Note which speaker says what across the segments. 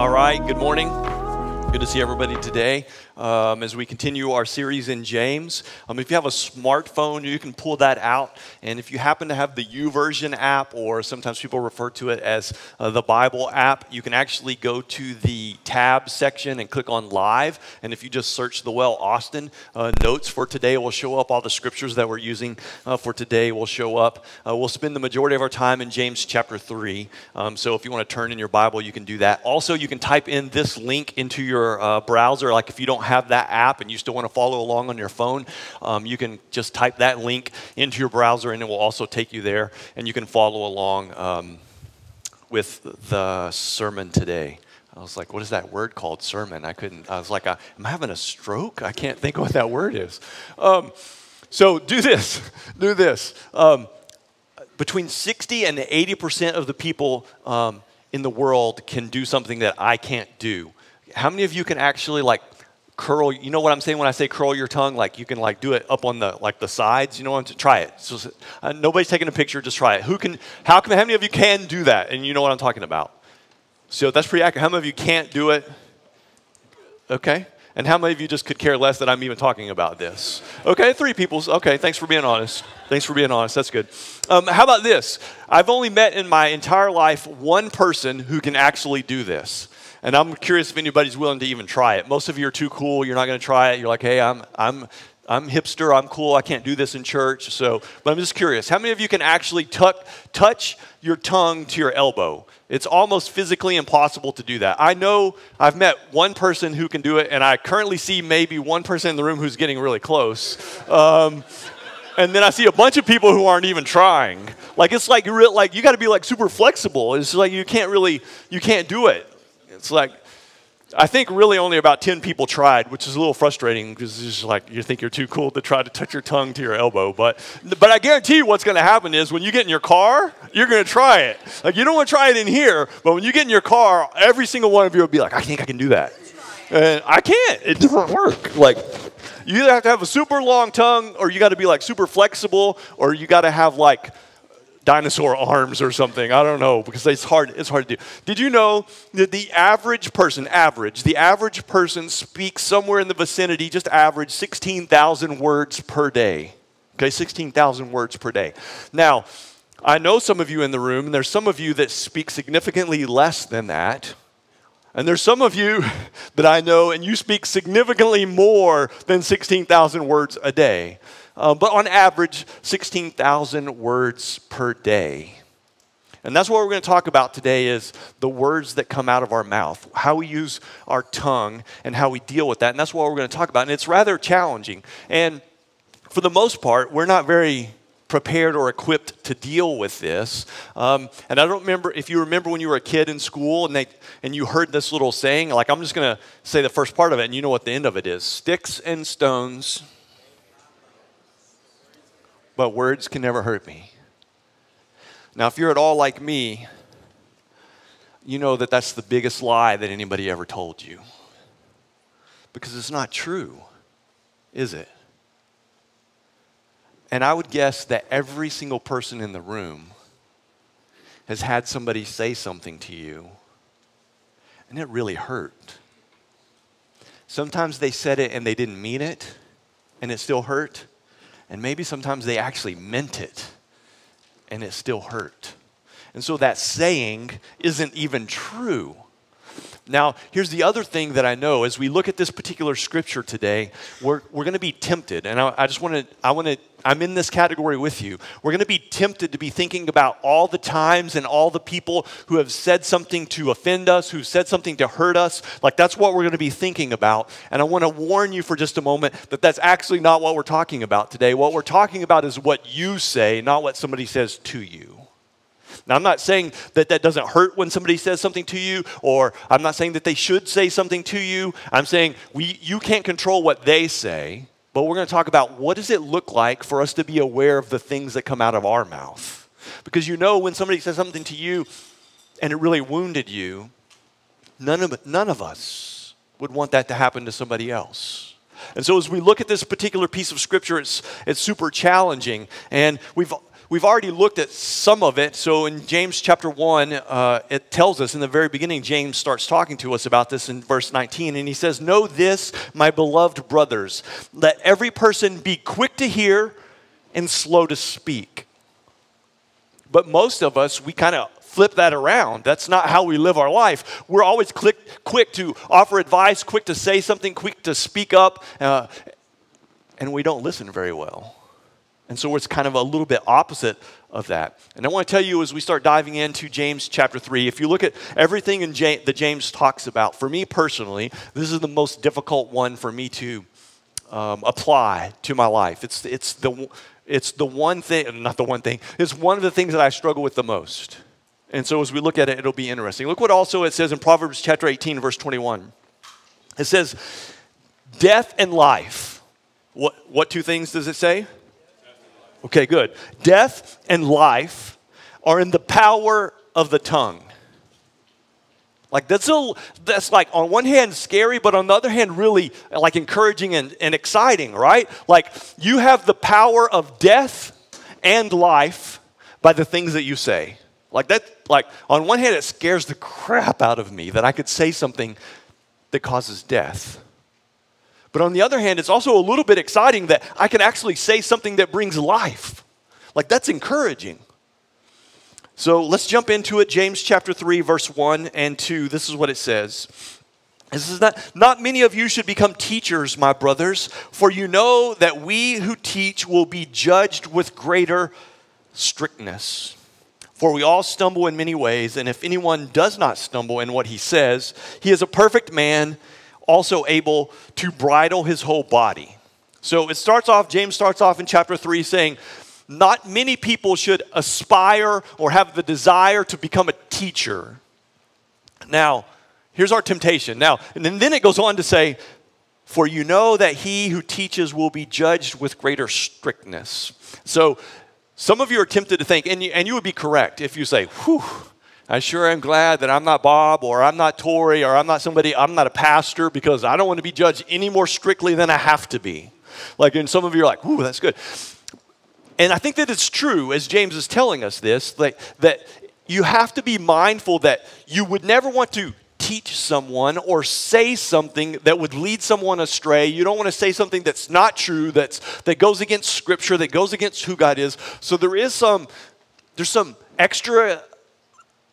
Speaker 1: All right, good morning. Good to see everybody today um, as we continue our series in James. Um, if you have a smartphone, you can pull that out. And if you happen to have the YouVersion app, or sometimes people refer to it as uh, the Bible app, you can actually go to the tab section and click on live. And if you just search the Well Austin, uh, notes for today will show up. All the scriptures that we're using uh, for today will show up. Uh, we'll spend the majority of our time in James chapter 3. Um, so if you want to turn in your Bible, you can do that. Also, you can type in this link into your uh, browser. Like if you don't have that app and you still want to follow along on your phone, um, you can just type that link into your browser and it will also take you there and you can follow along um, with the sermon today. I was like, what is that word called, sermon? I couldn't, I was like, I'm having a stroke? I can't think of what that word is. Um, so do this, do this. Um, between 60 and 80% of the people um, in the world can do something that I can't do. How many of you can actually like curl you know what i'm saying when i say curl your tongue? Like you can like do it up on the like the sides you know what i'm try it. So, uh, nobody's taking a picture just try it. Who can how can how many of you can do that? And you know what i'm talking about. So that's pretty accurate. How many of you can't do it? Okay. And how many of you just could care less that i'm even talking about this? Okay three people okay thanks for being honest. Thanks for being honest. That's good. Um, how about this? I've only met in my entire life one person who can actually do this and I'm curious if anybody's willing to even try it. Most of you are too cool. You're not going to try it. You're like, hey, I'm, I'm, I'm hipster. I'm cool. I can't do this in church. So, but I'm just curious. How many of you can actually tuck, touch your tongue to your elbow? It's almost physically impossible to do that. I know I've met one person who can do it, and I currently see maybe one person in the room who's getting really close. Um, and then I see a bunch of people who aren't even trying. Like it's like like you got to be like super flexible. It's like you can't really you can't do it. It's like, I think really only about 10 people tried, which is a little frustrating because it's like you think you're too cool to try to touch your tongue to your elbow. But, but I guarantee you what's going to happen is when you get in your car, you're going to try it. Like you don't want to try it in here, but when you get in your car, every single one of you will be like, I think I can do that. And I can't. It doesn't work. Like, you either have to have a super long tongue or you got to be like super flexible or you got to have like dinosaur arms or something. I don't know because it's hard. It's hard to do. Did you know that the average person, average, the average person speaks somewhere in the vicinity, just average, 16,000 words per day. Okay, 16,000 words per day. Now, I know some of you in the room, and there's some of you that speak significantly less than that. And there's some of you that I know, and you speak significantly more than 16,000 words a day uh, but on average, 16,000 words per day. And that's what we're going to talk about today is the words that come out of our mouth, how we use our tongue and how we deal with that. And that's what we're going to talk about. And it's rather challenging. And for the most part, we're not very prepared or equipped to deal with this. Um, and I don't remember if you remember when you were a kid in school and they and you heard this little saying. Like I'm just going to say the first part of it, and you know what the end of it is: sticks and stones but words can never hurt me. Now, if you're at all like me, you know that that's the biggest lie that anybody ever told you. Because it's not true, is it? And I would guess that every single person in the room has had somebody say something to you, and it really hurt. Sometimes they said it and they didn't mean it, and it still hurt. And maybe sometimes they actually meant it and it still hurt. And so that saying isn't even true. Now, here's the other thing that I know as we look at this particular scripture today, we're, we're going to be tempted. And I, I just want to, I want to, I'm in this category with you. We're going to be tempted to be thinking about all the times and all the people who have said something to offend us, who said something to hurt us. Like that's what we're going to be thinking about. And I want to warn you for just a moment that that's actually not what we're talking about today. What we're talking about is what you say, not what somebody says to you. Now, I'm not saying that that doesn't hurt when somebody says something to you, or I'm not saying that they should say something to you. I'm saying we, you can't control what they say, but we're going to talk about what does it look like for us to be aware of the things that come out of our mouth. Because you know when somebody says something to you and it really wounded you, none of, none of us would want that to happen to somebody else. And so as we look at this particular piece of scripture, it's, it's super challenging. And we've we've already looked at some of it. So in James chapter 1, uh, it tells us in the very beginning, James starts talking to us about this in verse 19. And he says, Know this, my beloved brothers, let every person be quick to hear and slow to speak. But most of us, we kind of flip that around. That's not how we live our life. We're always quick, quick to offer advice, quick to say something, quick to speak up, uh, and we don't listen very well. And so it's kind of a little bit opposite of that. And I want to tell you as we start diving into James chapter 3, if you look at everything in James, that James talks about, for me personally, this is the most difficult one for me to um, apply to my life. It's, it's, the, it's the one thing, not the one thing, it's one of the things that I struggle with the most. And so as we look at it, it'll be interesting. Look what also it says in Proverbs chapter 18, verse 21. It says, Death and life. What, what two things does it say? Okay, good. Death and life are in the power of the tongue. Like that's a, that's like on one hand scary, but on the other hand really like encouraging and, and exciting, right? Like you have the power of death and life by the things that you say. Like that, like on one hand, it scares the crap out of me that I could say something that causes death. But on the other hand, it's also a little bit exciting that I can actually say something that brings life. Like that's encouraging. So let's jump into it. James chapter 3, verse 1 and 2. This is what it says. This is not, not many of you should become teachers, my brothers, for you know that we who teach will be judged with greater strictness. For we all stumble in many ways, and if anyone does not stumble in what he says, he is a perfect man, also able to bridle his whole body. So it starts off, James starts off in chapter 3 saying, Not many people should aspire or have the desire to become a teacher. Now, here's our temptation. Now, and then it goes on to say, For you know that he who teaches will be judged with greater strictness. So some of you are tempted to think, and you, and you would be correct if you say, whew, I sure am glad that I'm not Bob or I'm not Tori or I'm not somebody, I'm not a pastor because I don't want to be judged any more strictly than I have to be. Like, and some of you are like, ooh, that's good. And I think that it's true, as James is telling us this, like, that you have to be mindful that you would never want to teach someone or say something that would lead someone astray. You don't want to say something that's not true, that's, that goes against scripture, that goes against who God is. So there is some, there's some extra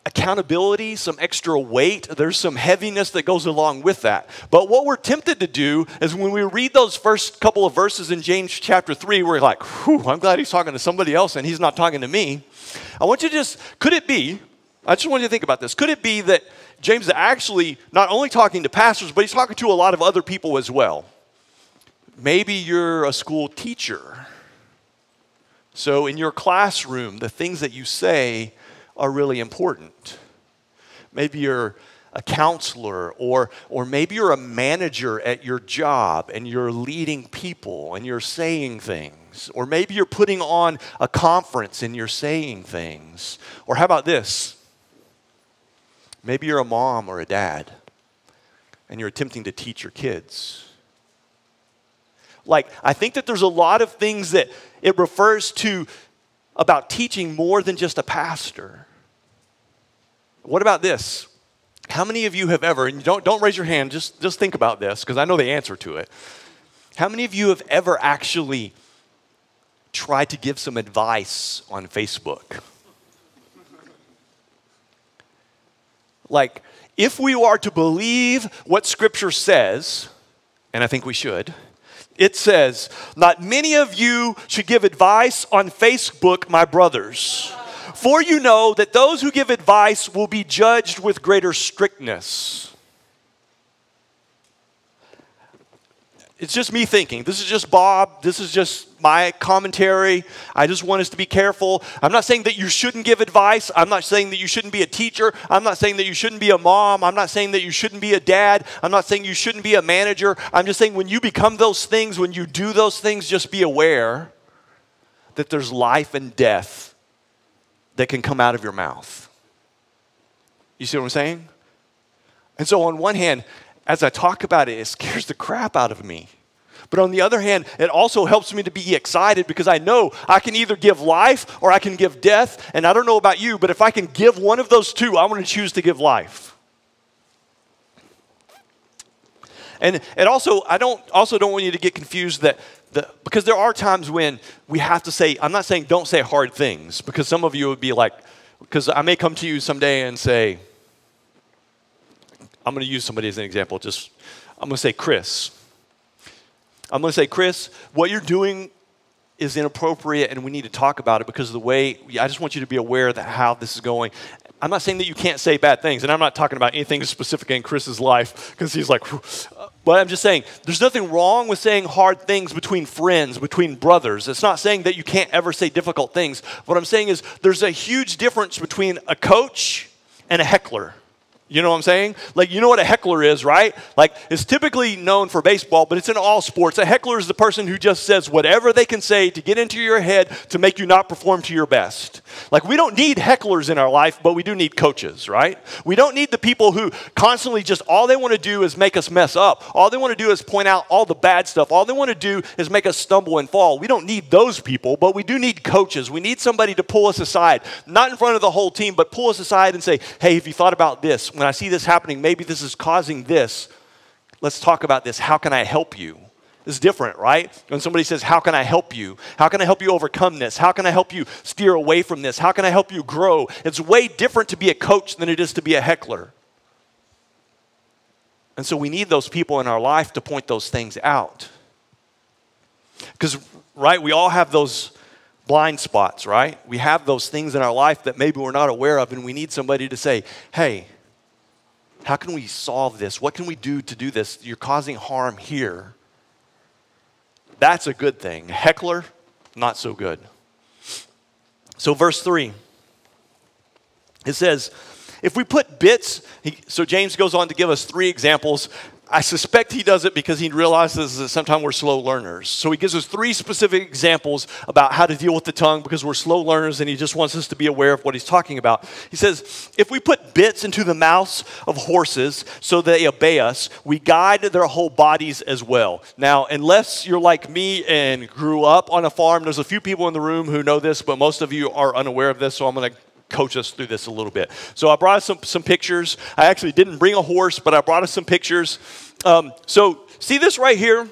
Speaker 1: accountability, some extra weight. There's some heaviness that goes along with that. But what we're tempted to do is when we read those first couple of verses in James chapter 3, we're like, whew, I'm glad he's talking to somebody else and he's not talking to me. I want you to just, could it be, I just want you to think about this, could it be that James is actually not only talking to pastors, but he's talking to a lot of other people as well. Maybe you're a school teacher. So, in your classroom, the things that you say are really important. Maybe you're a counselor, or, or maybe you're a manager at your job and you're leading people and you're saying things. Or maybe you're putting on a conference and you're saying things. Or how about this? Maybe you're a mom or a dad and you're attempting to teach your kids. Like, I think that there's a lot of things that it refers to about teaching more than just a pastor. What about this? How many of you have ever, and don't, don't raise your hand, just, just think about this, because I know the answer to it. How many of you have ever actually tried to give some advice on Facebook? Like, if we are to believe what Scripture says, and I think we should, it says, Not many of you should give advice on Facebook, my brothers. For you know that those who give advice will be judged with greater strictness. It's just me thinking. This is just Bob. This is just my commentary. I just want us to be careful. I'm not saying that you shouldn't give advice. I'm not saying that you shouldn't be a teacher. I'm not saying that you shouldn't be a mom. I'm not saying that you shouldn't be a dad. I'm not saying you shouldn't be a manager. I'm just saying when you become those things, when you do those things, just be aware that there's life and death that can come out of your mouth. You see what I'm saying? And so, on one hand, as I talk about it, it scares the crap out of me But on the other hand, it also helps me to be excited because I know I can either give life or I can give death. And I don't know about you, but if I can give one of those two, I want to choose to give life. And also, I don't also don't want you to get confused that the, because there are times when we have to say, I'm not saying don't say hard things, because some of you would be like, because I may come to you someday and say, I'm going to use somebody as an example. Just, I'm going to say, Chris. I'm going to say, Chris, what you're doing is inappropriate and we need to talk about it because of the way, I just want you to be aware that how this is going. I'm not saying that you can't say bad things, and I'm not talking about anything specific in Chris's life because he's like, but I'm just saying there's nothing wrong with saying hard things between friends, between brothers. It's not saying that you can't ever say difficult things. What I'm saying is there's a huge difference between a coach and a heckler. You know what I'm saying? Like, you know what a heckler is, right? Like, it's typically known for baseball, but it's in all sports. A heckler is the person who just says whatever they can say to get into your head to make you not perform to your best. Like, we don't need hecklers in our life, but we do need coaches, right? We don't need the people who constantly just all they want to do is make us mess up. All they want to do is point out all the bad stuff. All they want to do is make us stumble and fall. We don't need those people, but we do need coaches. We need somebody to pull us aside, not in front of the whole team, but pull us aside and say, hey, have you thought about this? when I see this happening, maybe this is causing this. Let's talk about this. How can I help you? It's different, right? When somebody says, How can I help you? How can I help you overcome this? How can I help you steer away from this? How can I help you grow? It's way different to be a coach than it is to be a heckler. And so we need those people in our life to point those things out. Because, right, we all have those blind spots, right? We have those things in our life that maybe we're not aware of, and we need somebody to say, Hey, how can we solve this? What can we do to do this? You're causing harm here. That's a good thing. Heckler, not so good. So, verse 3, it says, if we put bits, so James goes on to give us three examples I suspect he does it because he realizes that sometimes we're slow learners. So he gives us three specific examples about how to deal with the tongue because we're slow learners and he just wants us to be aware of what he's talking about. He says, If we put bits into the mouths of horses so they obey us, we guide their whole bodies as well. Now, unless you're like me and grew up on a farm, there's a few people in the room who know this, but most of you are unaware of this, so I'm going to coach us through this a little bit. So I brought us some, some pictures. I actually didn't bring a horse, but I brought us some pictures. Um, so see this right here?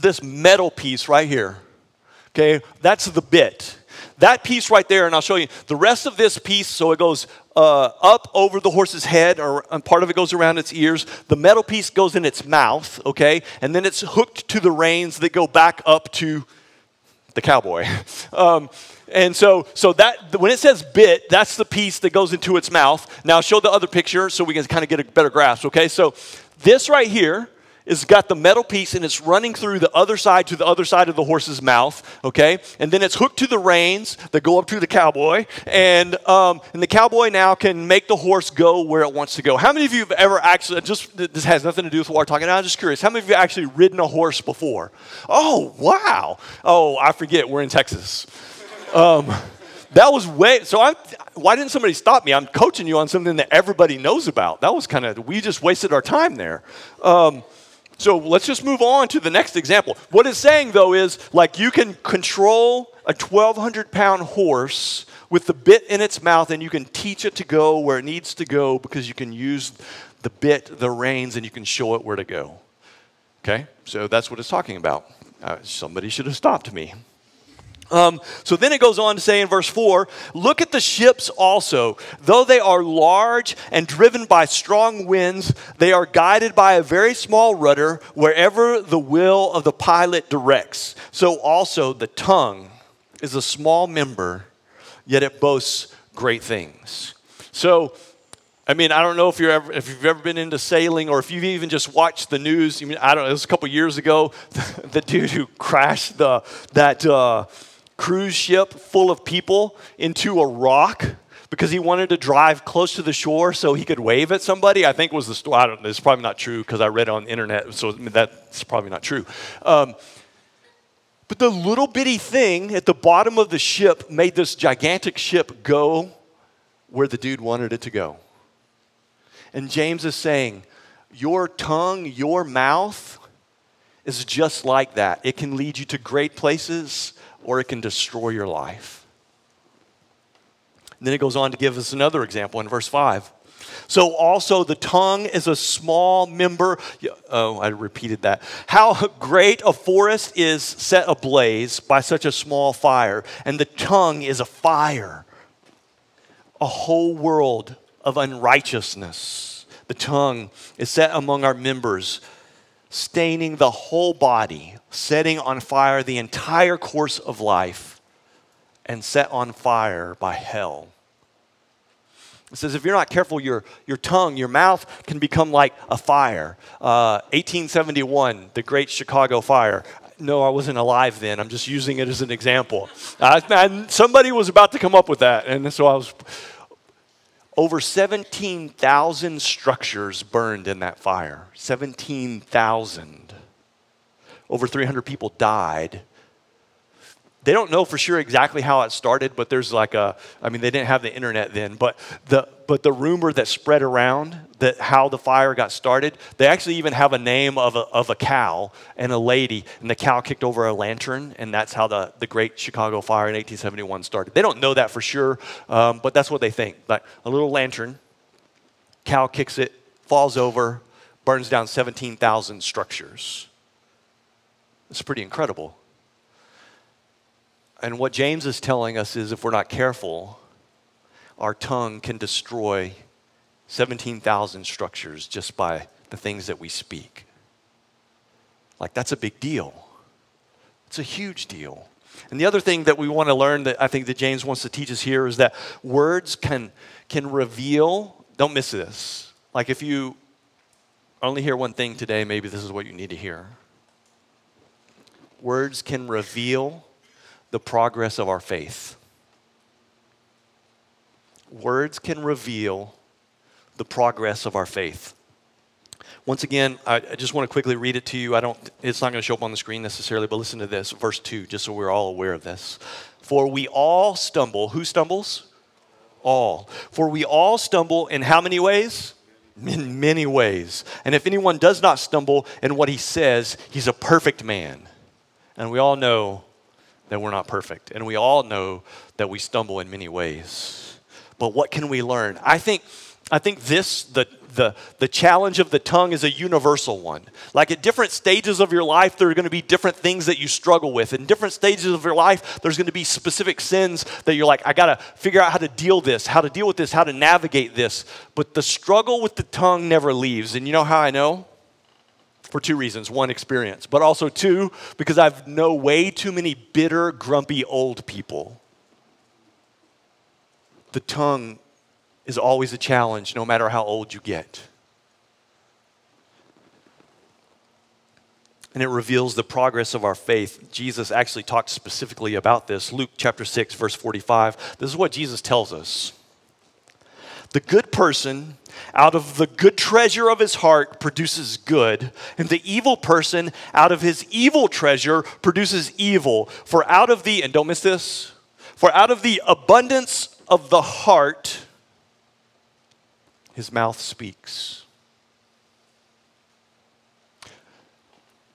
Speaker 1: This metal piece right here. Okay, that's the bit. That piece right there, and I'll show you the rest of this piece. So it goes uh, up over the horse's head, or part of it goes around its ears. The metal piece goes in its mouth, okay, and then it's hooked to the reins that go back up to the cowboy. Um, and so, so that when it says bit, that's the piece that goes into its mouth. Now, show the other picture so we can kind of get a better grasp. Okay, so this right here is got the metal piece and it's running through the other side to the other side of the horse's mouth, okay? And then it's hooked to the reins that go up to the cowboy, and um, and the cowboy now can make the horse go where it wants to go. How many of you have ever actually? Just this has nothing to do with what we're talking about. I'm just curious. How many of you actually ridden a horse before? Oh wow! Oh, I forget. We're in Texas. Um, that was way so i why didn't somebody stop me i'm coaching you on something that everybody knows about that was kind of we just wasted our time there um, so let's just move on to the next example. What it's saying though is like you can control a 1200 pound horse with the bit in its mouth and you can teach it to go where it needs to go because you can use the bit the reins and you can show it where to go. Okay? So that's what it's talking about. Uh, somebody should have stopped me um, so then it goes on to say in verse 4 Look at the ships also. Though they are large and driven by strong winds, they are guided by a very small rudder wherever the will of the pilot directs. So also the tongue is a small member, yet it boasts great things. So, I mean, I don't know if you're ever, if you've ever been into sailing or if you've even just watched the news. I mean, I don't know. It was a couple years ago, the dude who crashed the that uh, cruise ship full of people into a rock because he wanted to drive close to the shore so he could wave at somebody. I think was the story. I don't. It's probably not true because I read it on the internet, so that's probably not true. Um, but the little bitty thing at the bottom of the ship made this gigantic ship go where the dude wanted it to go. And James is saying, Your tongue, your mouth, is just like that. It can lead you to great places or it can destroy your life. And then it goes on to give us another example in verse 5. So also the tongue is a small member. Oh, I repeated that. How great a forest is set ablaze by such a small fire, and the tongue is a fire, a whole world of unrighteousness. The tongue is set among our members, staining the whole body, setting on fire the entire course of life, and set on fire by hell. It says, if you're not careful, your, your tongue, your mouth can become like a fire. Uh, 1871, the Great Chicago Fire. No, I wasn't alive then. I'm just using it as an example. Somebody was about to come up with that. And so I was. Over 17,000 structures burned in that fire. 17,000. Over 300 people died they don't know for sure exactly how it started, but there's like a, I mean, they didn't have the internet then, but the, but the rumor that spread around that how the fire got started, they actually even have a name of a, of a cow and a lady, and the cow kicked over a lantern, and that's how the, the Great Chicago Fire in 1871 started. They don't know that for sure, um, but that's what they think. Like a little lantern, cow kicks it, falls over, burns down 17,000 structures. It's pretty incredible. And what James is telling us is if we're not careful, our tongue can destroy 17,000 structures just by the things that we speak. Like, that's a big deal. It's a huge deal. And the other thing that we want to learn that I think that James wants to teach us here is that words can, can reveal, don't miss this. Like, if you only hear one thing today, maybe this is what you need to hear. Words can reveal the progress of our faith. Words can reveal the progress of our faith. Once again, I, just want to quickly read it to you. I don't, it's not going to show up on the screen necessarily, but listen to this, verse 2, just so we're all aware of this. For we all stumble. Who stumbles? All. For we all stumble in how many ways? In many ways. And if anyone does not stumble in what he says, he's a perfect man. And we all know that we're not perfect. And we all know that we stumble in many ways. But what can we learn? I think, I think this, the, the, the challenge of the tongue is a universal one. Like at different stages of your life, there are going to be different things that you struggle with. In different stages of your life, there's going to be specific sins that you're like, I got to figure out how to deal this, how to deal with this, how to navigate this. But the struggle with the tongue never leaves. And you know how I know? For two reasons. One, experience, but also two, because I've know way too many bitter, grumpy old people. The tongue is always a challenge, no matter how old you get. And it reveals the progress of our faith. Jesus actually talked specifically about this. Luke chapter 6, verse 45. This is what Jesus tells us. The good person out of the good treasure of his heart produces good, and the evil person out of his evil treasure produces evil. For out of the, and don't miss this, for out of the abundance of the heart, his mouth speaks.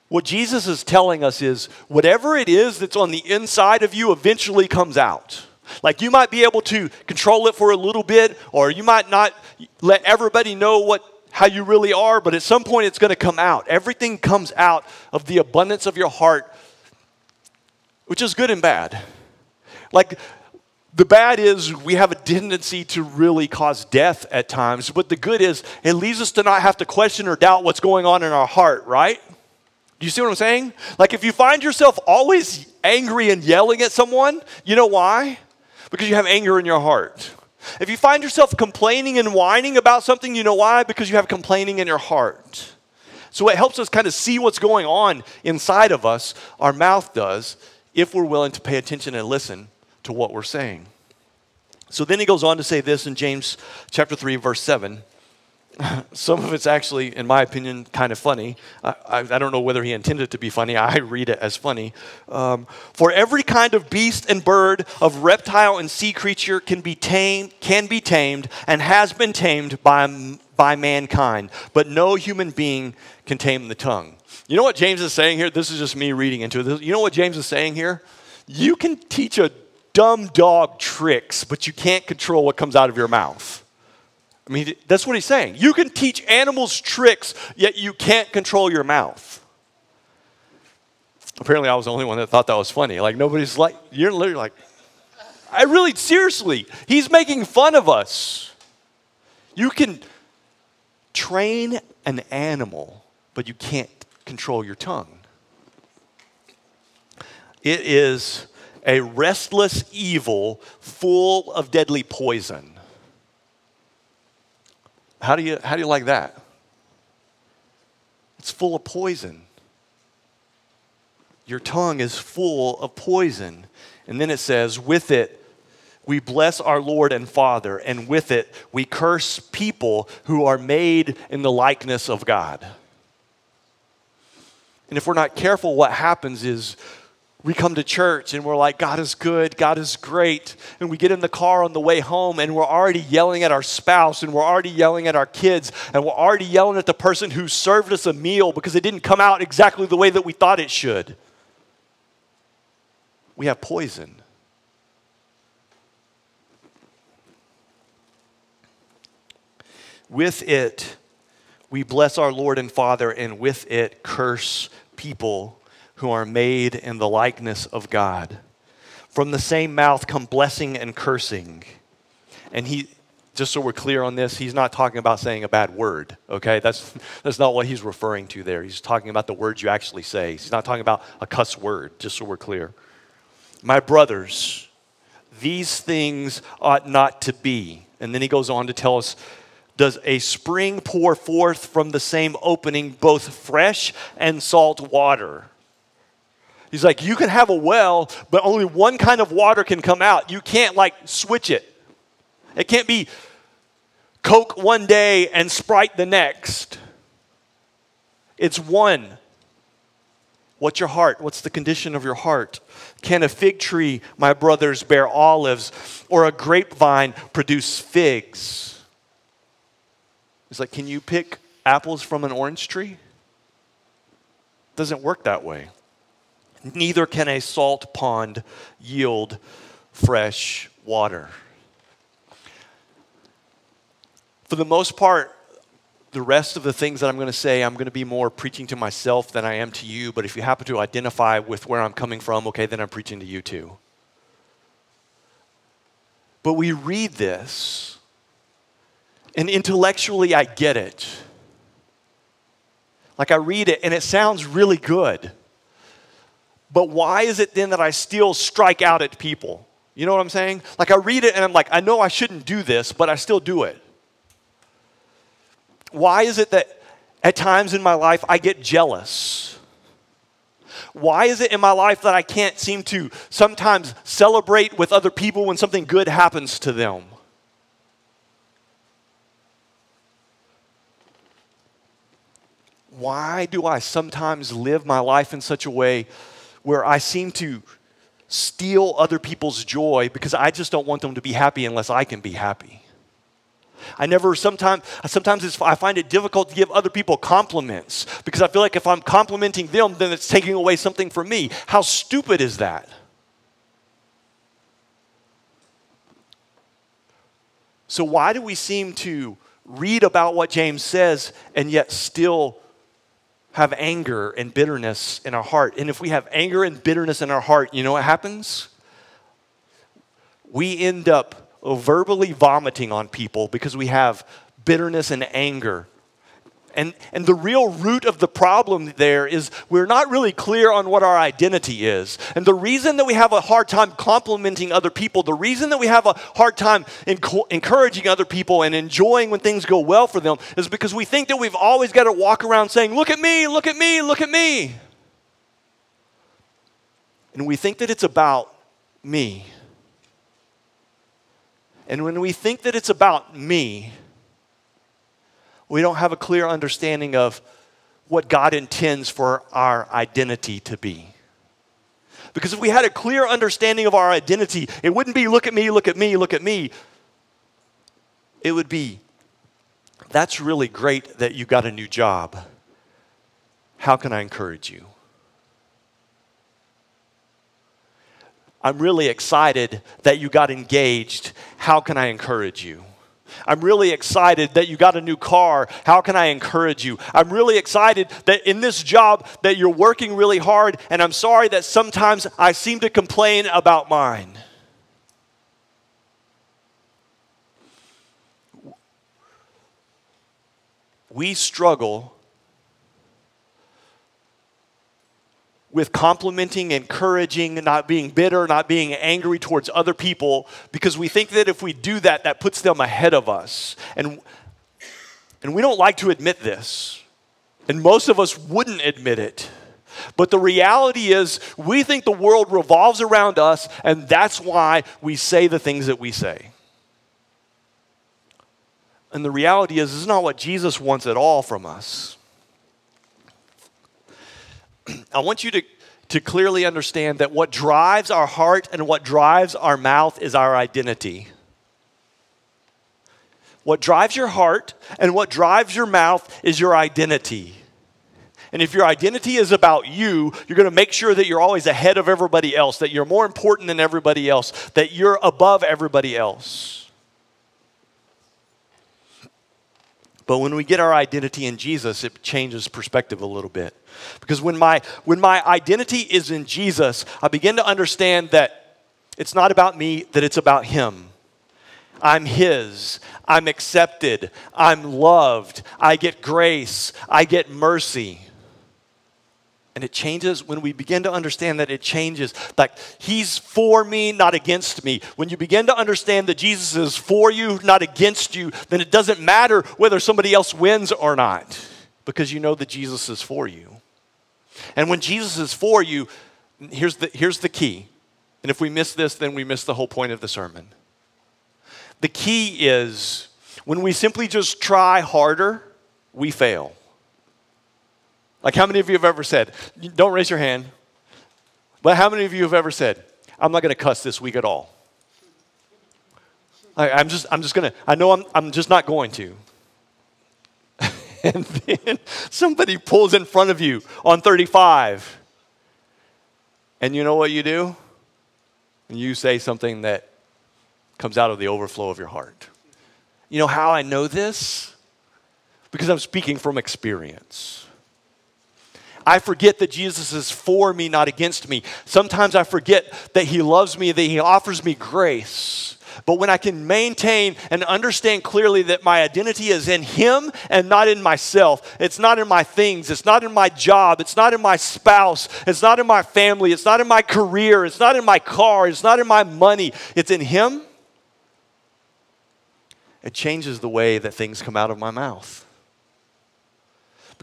Speaker 1: What Jesus is telling us is whatever it is that's on the inside of you eventually comes out. Like you might be able to control it for a little bit, or you might not let everybody know what how you really are, but at some point it's going to come out. Everything comes out of the abundance of your heart, which is good and bad. Like the bad is we have a tendency to really cause death at times, but the good is it leads us to not have to question or doubt what's going on in our heart, right? Do you see what I'm saying? Like if you find yourself always angry and yelling at someone, you know why? Because you have anger in your heart. If you find yourself complaining and whining about something, you know why? Because you have complaining in your heart. So it helps us kind of see what's going on inside of us, our mouth does, if we're willing to pay attention and listen to what we're saying. So then he goes on to say this in James chapter 3 verse 7. some of it's actually, in my opinion, kind of funny. I, I, I, don't know whether he intended it to be funny. I read it as funny. Um, For every kind of beast and bird, of reptile and sea creature can be tamed, can be tamed, and has been tamed by by mankind, but no human being can tame the tongue. You know what James is saying here? This is just me reading into it. You know what James is saying here? You can teach a dumb dog tricks, but you can't control what comes out of your mouth. I mean, that's what he's saying. You can teach animals tricks, yet you can't control your mouth. Apparently, I was the only one that thought that was funny. Like, nobody's like, you're literally like, I really, seriously, he's making fun of us. You can train an animal, but you can't control your tongue. It is a restless evil full of deadly poison. How do you, how do you like that? It's full of poison. Your tongue is full of poison. And then it says, with it, we bless our Lord and Father, and with it, we curse people who are made in the likeness of God. And if we're not careful, what happens is we come to church and we're like, God is good, God is great. And we get in the car on the way home and we're already yelling at our spouse and we're already yelling at our kids and we're already yelling at the person who served us a meal because it didn't come out exactly the way that we thought it should. We have poison. With it, we bless our Lord and Father, and with it, curse people who are made in the likeness of God. From the same mouth come blessing and cursing. And he, just so we're clear on this, he's not talking about saying a bad word, okay? That's, that's not what he's referring to there. He's talking about the words you actually say. He's not talking about a cuss word, just so we're clear. My brothers, these things ought not to be. And then he goes on to tell us does a spring pour forth from the same opening both fresh and salt water? He's like, you can have a well, but only one kind of water can come out. You can't like switch it. It can't be Coke one day and Sprite the next. It's one. What's your heart? What's the condition of your heart? Can a fig tree, my brothers, bear olives, or a grapevine produce figs? It's like, can you pick apples from an orange tree? Doesn't work that way. Neither can a salt pond yield fresh water. For the most part, the rest of the things that I'm going to say, I'm going to be more preaching to myself than I am to you. But if you happen to identify with where I'm coming from, okay, then I'm preaching to you too. But we read this, and intellectually, I get it. Like I read it, and it sounds really good. But why is it then that I still strike out at people? You know what I'm saying? Like I read it and I'm like, I know I shouldn't do this, but I still do it. Why is it that at times in my life I get jealous? Why is it in my life that I can't seem to sometimes celebrate with other people when something good happens to them? Why do I sometimes live my life in such a way where I seem to steal other people's joy because I just don't want them to be happy unless I can be happy. I never sometimes sometimes I find it difficult to give other people compliments because I feel like if I'm complimenting them then it's taking away something from me. How stupid is that? So why do we seem to read about what James says and yet still have anger and bitterness in our heart. And if we have anger and bitterness in our heart, you know what happens? We end up verbally vomiting on people because we have bitterness and anger and, and the real root of the problem there is we're not really clear on what our identity is. And the reason that we have a hard time complimenting other people, the reason that we have a hard time encouraging other people and enjoying when things go well for them is because we think that we've always got to walk around saying, Look at me, look at me, look at me. And we think that it's about me. And when we think that it's about me, we don't have a clear understanding of what God intends for our identity to be. Because if we had a clear understanding of our identity, it wouldn't be look at me, look at me, look at me. It would be That's really great that you got a new job. How can I encourage you? I'm really excited that you got engaged. How can I encourage you? I'm really excited that you got a new car. How can I encourage you? I'm really excited that in this job that you're working really hard and I'm sorry that sometimes I seem to complain about mine. We struggle with complimenting, encouraging, not being bitter, not being angry towards other people because we think that if we do that, that puts them ahead of us. And, and we don't like to admit this. And most of us wouldn't admit it. But the reality is, we think the world revolves around us, and that's why we say the things that we say. And the reality is, this is not what Jesus wants at all from us. I want you to, to clearly understand that what drives our heart and what drives our mouth is our identity. What drives your heart and what drives your mouth is your identity. And if your identity is about you, you're going to make sure that you're always ahead of everybody else, that you're more important than everybody else, that you're above everybody else. But when we get our identity in Jesus, it changes perspective a little bit. Because when my, when my identity is in Jesus, I begin to understand that it's not about me, that it's about Him. I'm His. I'm accepted. I'm loved. I get grace. I get mercy. And it changes when we begin to understand that it changes. Like, He's for me, not against me. When you begin to understand that Jesus is for you, not against you, then it doesn't matter whether somebody else wins or not, because you know that Jesus is for you. And when Jesus is for you, here's the, here's the key. And if we miss this, then we miss the whole point of the sermon. The key is when we simply just try harder, we fail. Like, how many of you have ever said, don't raise your hand, but how many of you have ever said, I'm not going to cuss this week at all? I, I'm just, I'm just going to, I know I'm, I'm just not going to. and then somebody pulls in front of you on 35. And you know what you do? And You say something that comes out of the overflow of your heart. You know how I know this? Because I'm speaking from experience. I forget that Jesus is for me, not against me. Sometimes I forget that He loves me, that He offers me grace. But when I can maintain and understand clearly that my identity is in Him and not in myself, it's not in my things, it's not in my job, it's not in my spouse, it's not in my family, it's not in my career, it's not in my car, it's not in my money, it's in Him, it changes the way that things come out of my mouth.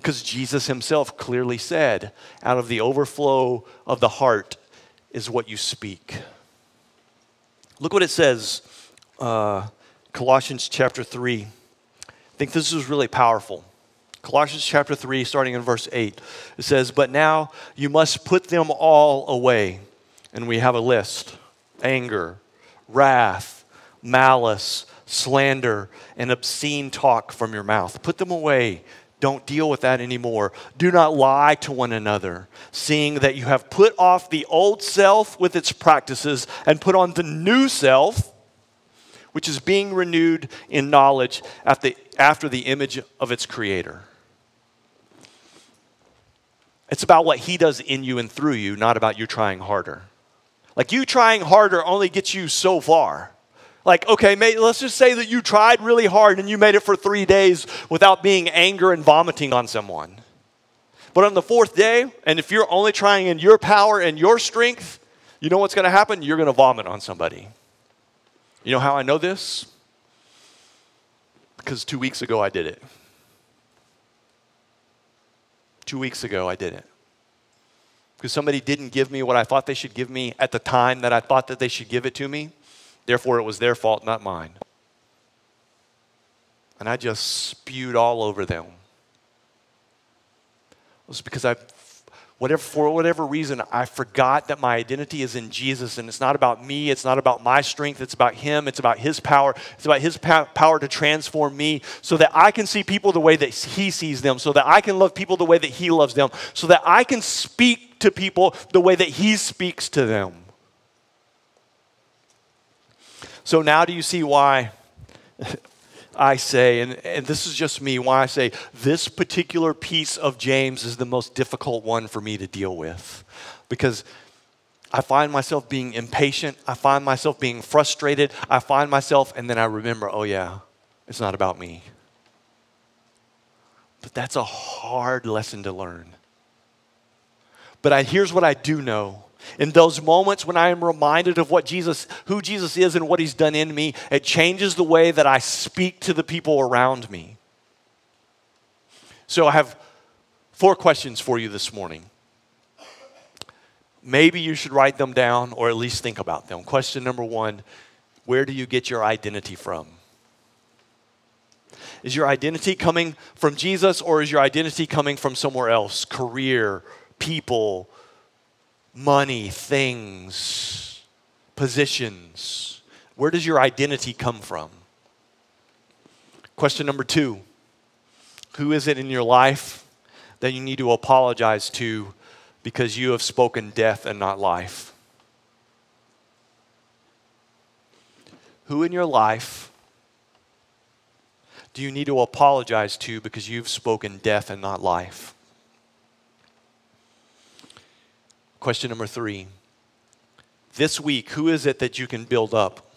Speaker 1: Because Jesus himself clearly said, out of the overflow of the heart is what you speak. Look what it says, uh, Colossians chapter 3. I think this is really powerful. Colossians chapter 3, starting in verse 8, it says, But now you must put them all away. And we have a list anger, wrath, malice, slander, and obscene talk from your mouth. Put them away don't deal with that anymore. Do not lie to one another, seeing that you have put off the old self with its practices and put on the new self, which is being renewed in knowledge after the image of its creator. It's about what he does in you and through you, not about you trying harder. Like you trying harder only gets you so far. Like, okay, let's just say that you tried really hard and you made it for three days without being anger and vomiting on someone. But on the fourth day, and if you're only trying in your power and your strength, you know what's going to happen? You're going to vomit on somebody. You know how I know this? Because two weeks ago I did it. Two weeks ago I did it. Because somebody didn't give me what I thought they should give me at the time that I thought that they should give it to me. Therefore, it was their fault, not mine. And I just spewed all over them. It was because I whatever, for whatever reason, I forgot that my identity is in Jesus and it's not about me, it's not about my strength, it's about Him, it's about His power, it's about His power to transform me so that I can see people the way that He sees them, so that I can love people the way that He loves them, so that I can speak to people the way that He speaks to them. So now do you see why I say, and, and this is just me, why I say this particular piece of James is the most difficult one for me to deal with. Because I find myself being impatient, I find myself being frustrated, I find myself, and then I remember, oh yeah, it's not about me. But that's a hard lesson to learn. But I, here's what I do know in those moments when I am reminded of what Jesus, who Jesus is and what he's done in me, it changes the way that I speak to the people around me. So I have four questions for you this morning. Maybe you should write them down or at least think about them. Question number one Where do you get your identity from? Is your identity coming from Jesus or is your identity coming from somewhere else? Career, people, money, things, positions? Where does your identity come from? Question number two Who is it in your life that you need to apologize to because you have spoken death and not life? Who in your life do you need to apologize to because you've spoken death and not life? Question number three This week, who is it that you can build up?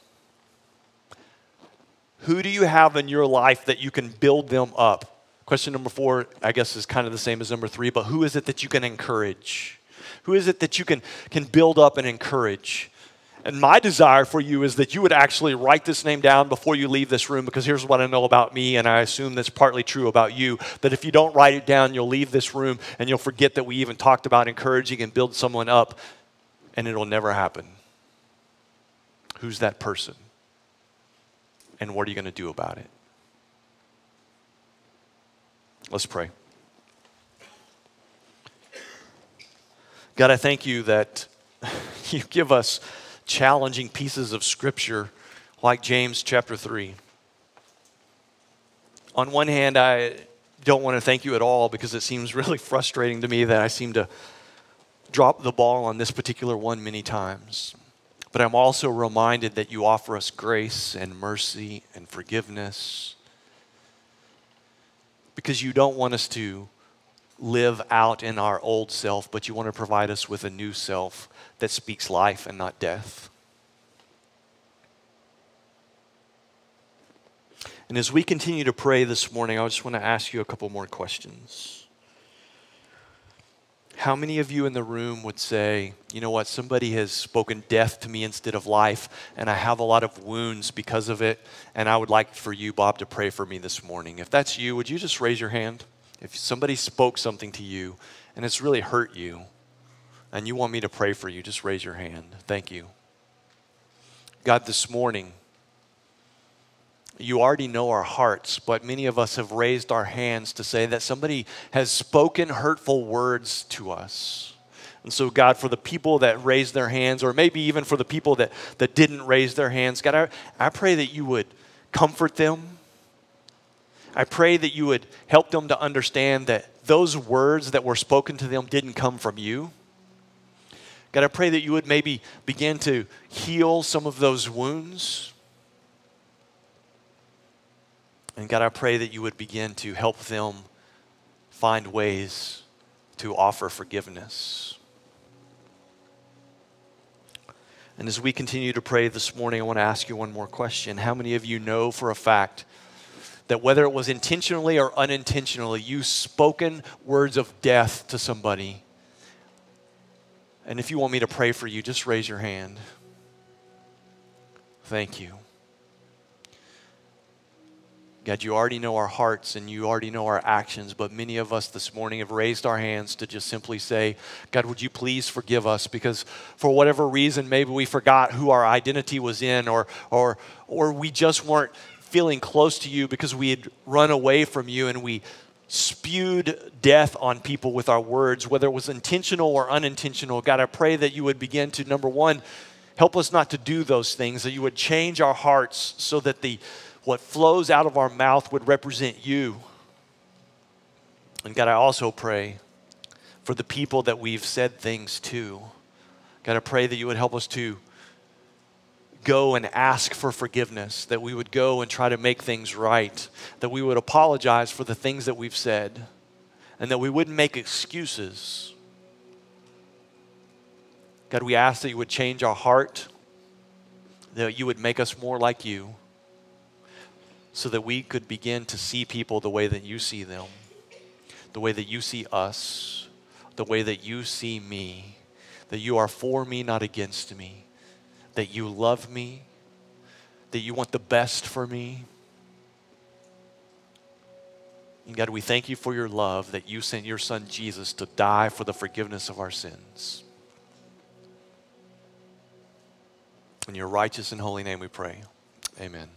Speaker 1: Who do you have in your life that you can build them up? Question number four, I guess, is kind of the same as number three, but who is it that you can encourage? Who is it that you can, can build up and encourage? And my desire for you is that you would actually write this name down before you leave this room because here's what I know about me, and I assume that's partly true about you that if you don't write it down, you'll leave this room and you'll forget that we even talked about encouraging and build someone up, and it'll never happen. Who's that person? And what are you going to do about it? Let's pray. God, I thank you that you give us challenging pieces of scripture like James chapter 3. On one hand, I don't want to thank you at all because it seems really frustrating to me that I seem to drop the ball on this particular one many times. But I'm also reminded that you offer us grace and mercy and forgiveness because you don't want us to live out in our old self, but you want to provide us with a new self that speaks life and not death. And as we continue to pray this morning, I just want to ask you a couple more questions. How many of you in the room would say, you know what, somebody has spoken death to me instead of life, and I have a lot of wounds because of it, and I would like for you, Bob, to pray for me this morning? If that's you, would you just raise your hand? If somebody spoke something to you and it's really hurt you, and you want me to pray for you, just raise your hand. Thank you. God, this morning, you already know our hearts, but many of us have raised our hands to say that somebody has spoken hurtful words to us. And so, God, for the people that raised their hands, or maybe even for the people that, that didn't raise their hands, God, I, I pray that you would comfort them. I pray that you would help them to understand that those words that were spoken to them didn't come from you God, I pray that you would maybe begin to heal some of those wounds. And God, I pray that you would begin to help them find ways to offer forgiveness. And as we continue to pray this morning, I want to ask you one more question. How many of you know for a fact that whether it was intentionally or unintentionally, you spoken words of death to somebody and if you want me to pray for you, just raise your hand. Thank you. God, you already know our hearts and you already know our actions, but many of us this morning have raised our hands to just simply say, God, would you please forgive us? Because for whatever reason, maybe we forgot who our identity was in, or, or, or we just weren't feeling close to you because we had run away from you and we spewed death on people with our words, whether it was intentional or unintentional. God, I pray that you would begin to, number one, help us not to do those things, that you would change our hearts so that the what flows out of our mouth would represent you. And God, I also pray for the people that we've said things to. God, I pray that you would help us to go and ask for forgiveness, that we would go and try to make things right, that we would apologize for the things that we've said, and that we wouldn't make excuses. God, we ask that you would change our heart, that you would make us more like you, so that we could begin to see people the way that you see them, the way that you see us the way that you see me, that you are for me, not against me, that you love me, that you want the best for me. And God, we thank you for your love that you sent your son Jesus to die for the forgiveness of our sins. In your righteous and holy name we pray. Amen.